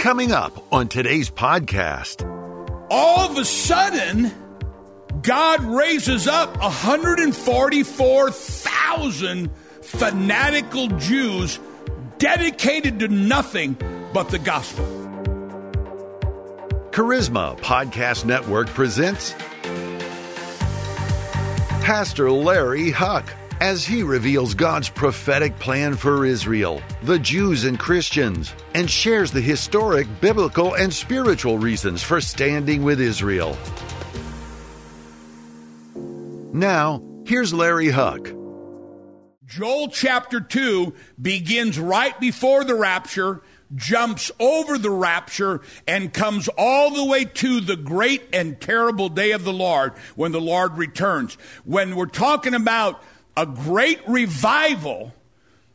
Coming up on today's podcast. All of a sudden, God raises up 144,000 fanatical Jews dedicated to nothing but the gospel. Charisma Podcast Network presents Pastor Larry Huch as he reveals God's prophetic plan for Israel, the Jews and Christians, and shares the historic, biblical, and spiritual reasons for standing with Israel. Now, here's Larry Huch. Joel chapter 2 begins right before the rapture, jumps over the rapture, and comes all the way to the great and terrible day of the Lord when the Lord returns. When we're talking about a great revival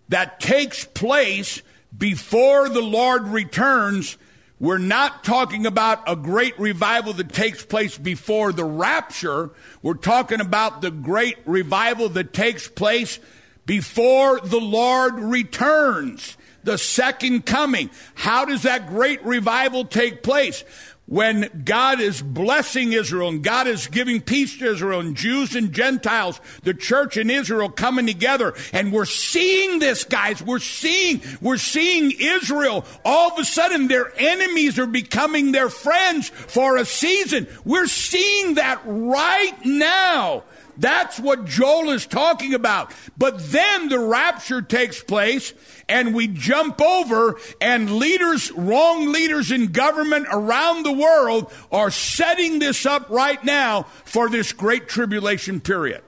that takes place before the Lord returns. We're not talking about a great revival that takes place before the rapture. We're talking about the great revival that takes place before the Lord returns, the second coming. How does that great revival take place? When God is blessing Israel and God is giving peace to Israel and Jews and Gentiles, the church in Israel coming together. And we're seeing this, guys. We're seeing, we're seeing Israel. All of a sudden, their enemies are becoming their friends for a season. We're seeing that right now. That's what Joel is talking about. But then the rapture takes place and we jump over and leaders, wrong leaders in government around the world are setting this up right now for this great tribulation period.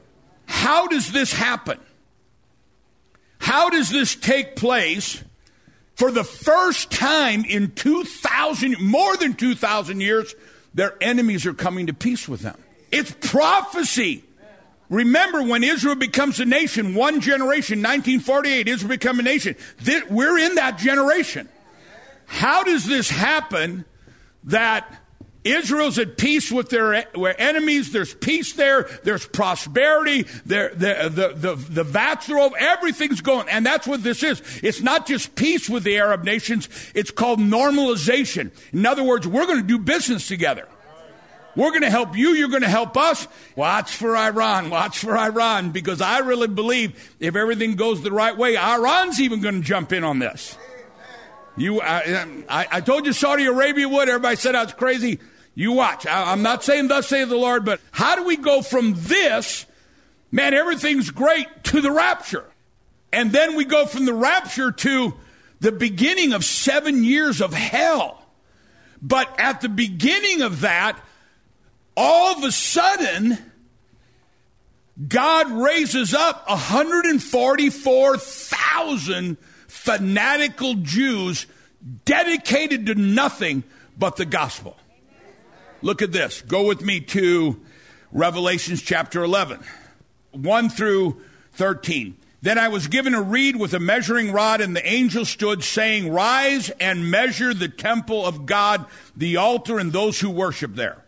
How does this happen? How does this take place? For the first time in 2,000, more than 2,000 years, their enemies are coming to peace with them. It's prophecy. Remember when Israel becomes a nation, one generation, 1948, Israel become a nation. we're in that generation. How does this happen that Israel's at peace with their enemies. There's peace there. There's prosperity. There, the, the, the, the vats are over. Everything's going. And that's what this is. It's not just peace with the Arab nations. It's called normalization. In other words, we're going to do business together. We're going to help you. You're going to help us. Watch for Iran. Watch for Iran. Because I really believe if everything goes the right way, Iran's even going to jump in on this. You, I, um, I, I told you Saudi Arabia would. Everybody said I was crazy. You watch. I, I'm not saying thus saith the Lord, but how do we go from this, man, everything's great, to the rapture? And then we go from the rapture to the beginning of seven years of hell. But at the beginning of that, all of a sudden, God raises up 144,000 fanatical Jews dedicated to nothing but the gospel. Look at this. Go with me to Revelations chapter 11, 1 through 13. Then I was given a reed with a measuring rod, and the angel stood, saying, Rise and measure the temple of God, the altar, and those who worship there.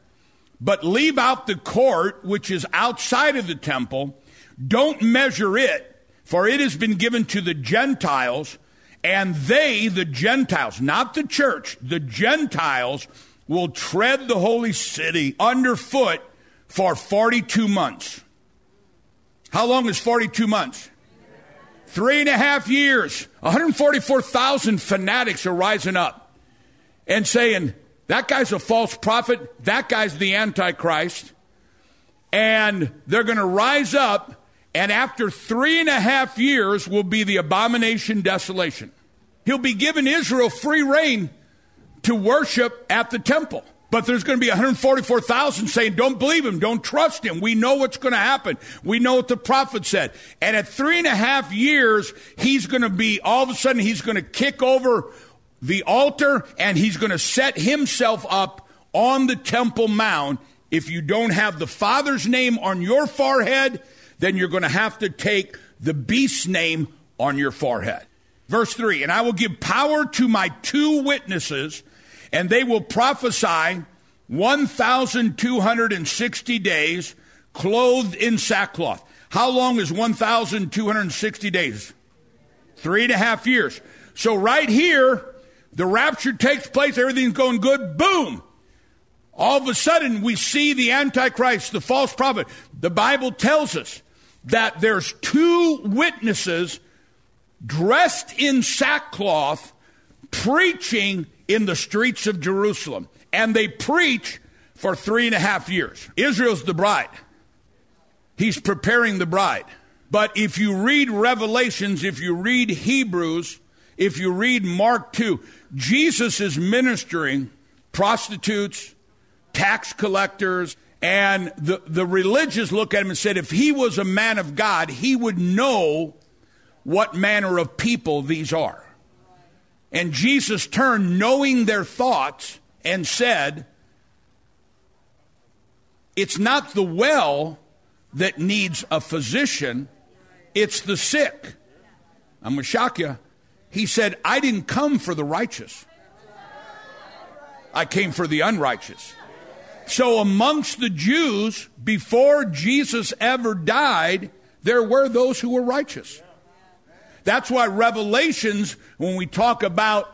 But leave out the court, which is outside of the temple. Don't measure it, for it has been given to the Gentiles, and they, the Gentiles, not the church, the Gentiles, will tread the holy city underfoot for 42 months. How long is 42 months? Three and a half years. 144,000 fanatics are rising up and saying, that guy's a false prophet. That guy's the Antichrist. And they're going to rise up, and after three and a half years will be the abomination desolation. He'll be given Israel free reign to worship at the temple. But there's going to be 144,000 saying, don't believe him, don't trust him. We know what's going to happen. We know what the prophet said. And at three and a half years, he's going to be, all of a sudden, he's going to kick over the altar and he's going to set himself up on the Temple Mount. If you don't have the Father's name on your forehead, then you're going to have to take the beast's name on your forehead. Verse 3 And I will give power to my two witnesses, and they will prophesy 1,260 days, clothed in sackcloth. How long is 1,260 days? Three and a half years. So, right here, The rapture takes place, everything's going good, boom! All of a sudden, we see the Antichrist, the false prophet. The Bible tells us that there's two witnesses dressed in sackcloth preaching in the streets of Jerusalem. And they preach for three and a half years. Israel's the bride. He's preparing the bride. But if you read Revelations, if you read Hebrews, if you read Mark 2, Jesus is ministering prostitutes, tax collectors, and the, the religious look at him and said, if he was a man of God, he would know what manner of people these are. And Jesus turned, knowing their thoughts, and said, It's not the well that needs a physician, it's the sick. I'm going to shock you. He said, I didn't come for the righteous, I came for the unrighteous. So, amongst the Jews, before Jesus ever died, there were those who were righteous. That's why Revelations, when we talk about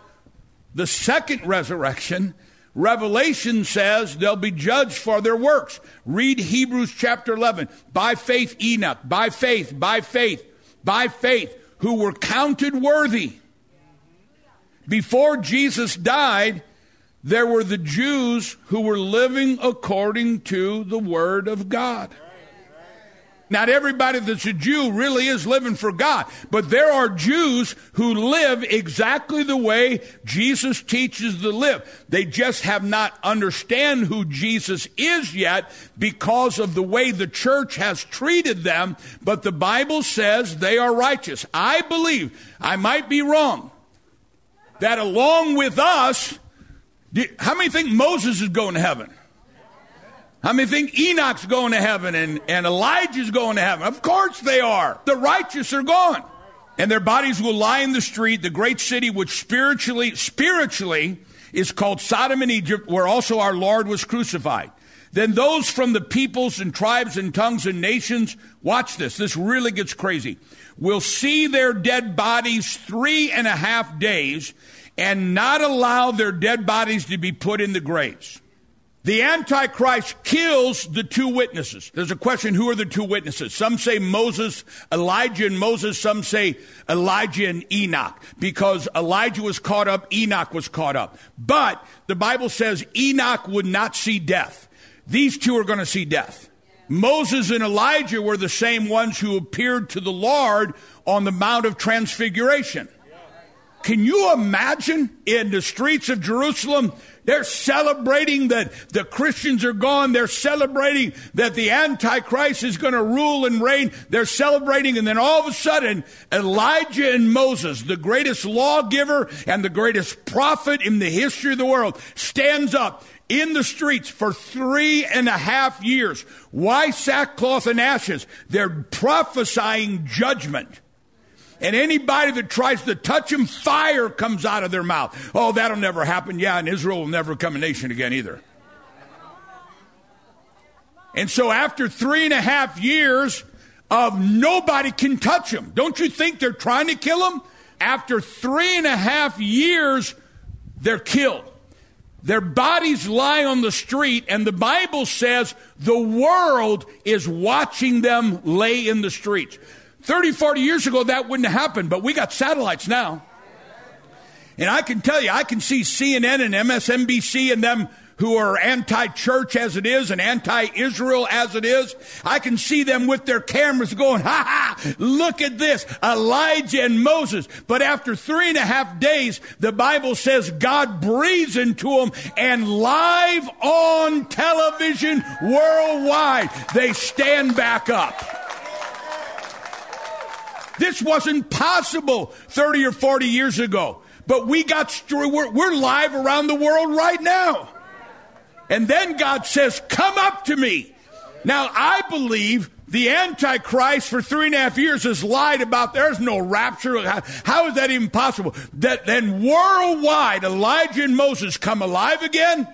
the second resurrection, Revelation says they'll be judged for their works. Read Hebrews chapter 11. By faith, Enoch, by faith, by faith, by faith, who were counted worthy. Before Jesus died, there were the Jews who were living according to the Word of God. Not everybody that's a Jew really is living for God, but there are Jews who live exactly the way Jesus teaches to live. They just have not understand who Jesus is yet because of the way the church has treated them, but the Bible says they are righteous. I believe, I might be wrong, that along with us, how many think Moses is going to heaven? How many think Enoch's going to heaven and, and Elijah's going to heaven? Of course they are. The righteous are gone. And their bodies will lie in the street, the great city which spiritually, spiritually is called Sodom and Egypt, where also our Lord was crucified. Then those from the peoples and tribes and tongues and nations, watch this, this really gets crazy, will see their dead bodies three and a half days and not allow their dead bodies to be put in the graves. The Antichrist kills the two witnesses. There's a question who are the two witnesses? Some say Moses, Elijah and Moses. Some say Elijah and Enoch because Elijah was caught up, Enoch was caught up. But the Bible says Enoch would not see death. These two are going to see death. Moses and Elijah were the same ones who appeared to the Lord on the Mount of Transfiguration. Can you imagine in the streets of Jerusalem? They're celebrating that the Christians are gone. They're celebrating that the Antichrist is going to rule and reign. They're celebrating, and then all of a sudden, Elijah and Moses, the greatest lawgiver and the greatest prophet in the history of the world, stands up in the streets for three and a half years. Why sackcloth and ashes? They're prophesying judgment. And anybody that tries to touch him, fire comes out of their mouth. Oh, that'll never happen. Yeah, and Israel will never become a nation again either. And so after three and a half years of nobody can touch him, don't you think they're trying to kill him? After three and a half years, they're killed. Their bodies lie on the street, and the Bible says the world is watching them lay in the streets. 30, 40 years ago, that wouldn't have happened, but we got satellites now. And I can tell you, I can see CNN and MSNBC and them who are anti church as it is and anti Israel as it is. I can see them with their cameras going, ha ha, look at this, Elijah and Moses. But after three and a half days, the Bible says God breathes into them and live on television worldwide, they stand back up. This wasn't possible 30 or 40 years ago. But we got, we're, we're live around the world right now. And then God says, Come up to me. Now, I believe the Antichrist for three and a half years has lied about there's no rapture. How, how is that even possible? That then worldwide, Elijah and Moses come alive again,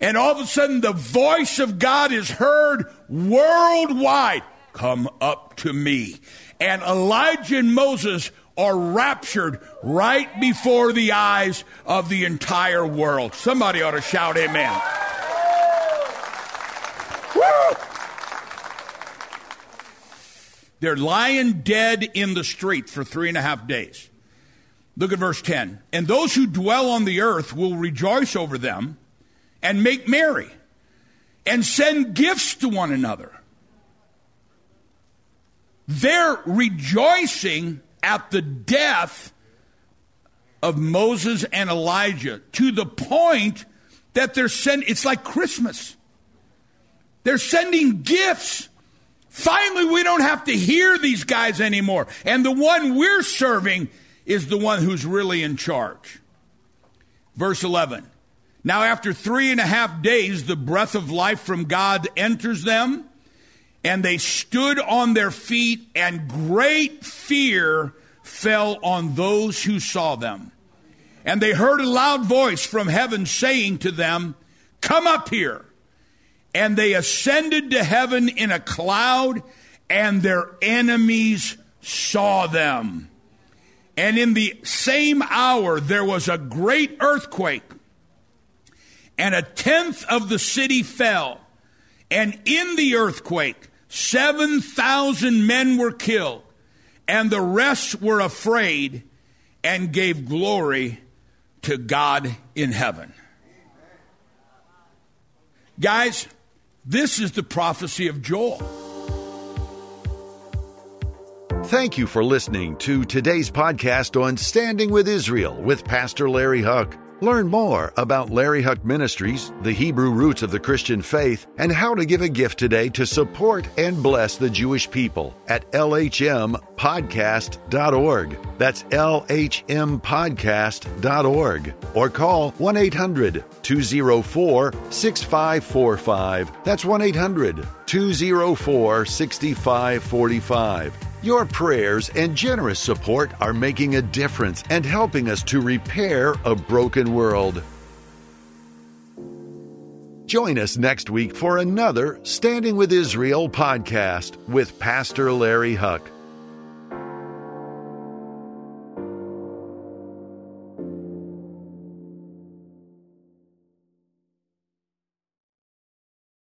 and all of a sudden the voice of God is heard worldwide. Come up to me and Elijah and Moses are raptured right before the eyes of the entire world. Somebody ought to shout amen. They're lying dead in the street for three and a half days. Look at verse 10. And those who dwell on the earth will rejoice over them and make merry and send gifts to one another. They're rejoicing at the death of Moses and Elijah to the point that they're sending, it's like Christmas. They're sending gifts. Finally, we don't have to hear these guys anymore. And the one we're serving is the one who's really in charge. Verse 11. Now, after three and a half days, the breath of life from God enters them, and they stood on their feet, and great fear fell on those who saw them. And they heard a loud voice from heaven saying to them, Come up here. And they ascended to heaven in a cloud, and their enemies saw them. And in the same hour, there was a great earthquake, and a tenth of the city fell. And in the earthquake, 7,000 men were killed, and the rest were afraid and gave glory to God in heaven. Guys, this is the prophecy of Joel. Thank you for listening to today's podcast on Standing with Israel with Pastor Larry Huch. Learn more about Larry Huch Ministries, the Hebrew roots of the Christian faith, and how to give a gift today to support and bless the Jewish people at lhmpodcast.org. That's lhmpodcast.org. Or call 1 800 204 6545. That's 1 800 204 6545. Your prayers and generous support are making a difference and helping us to repair a broken world. Join us next week for another Standing with Israel podcast with Pastor Larry Huch.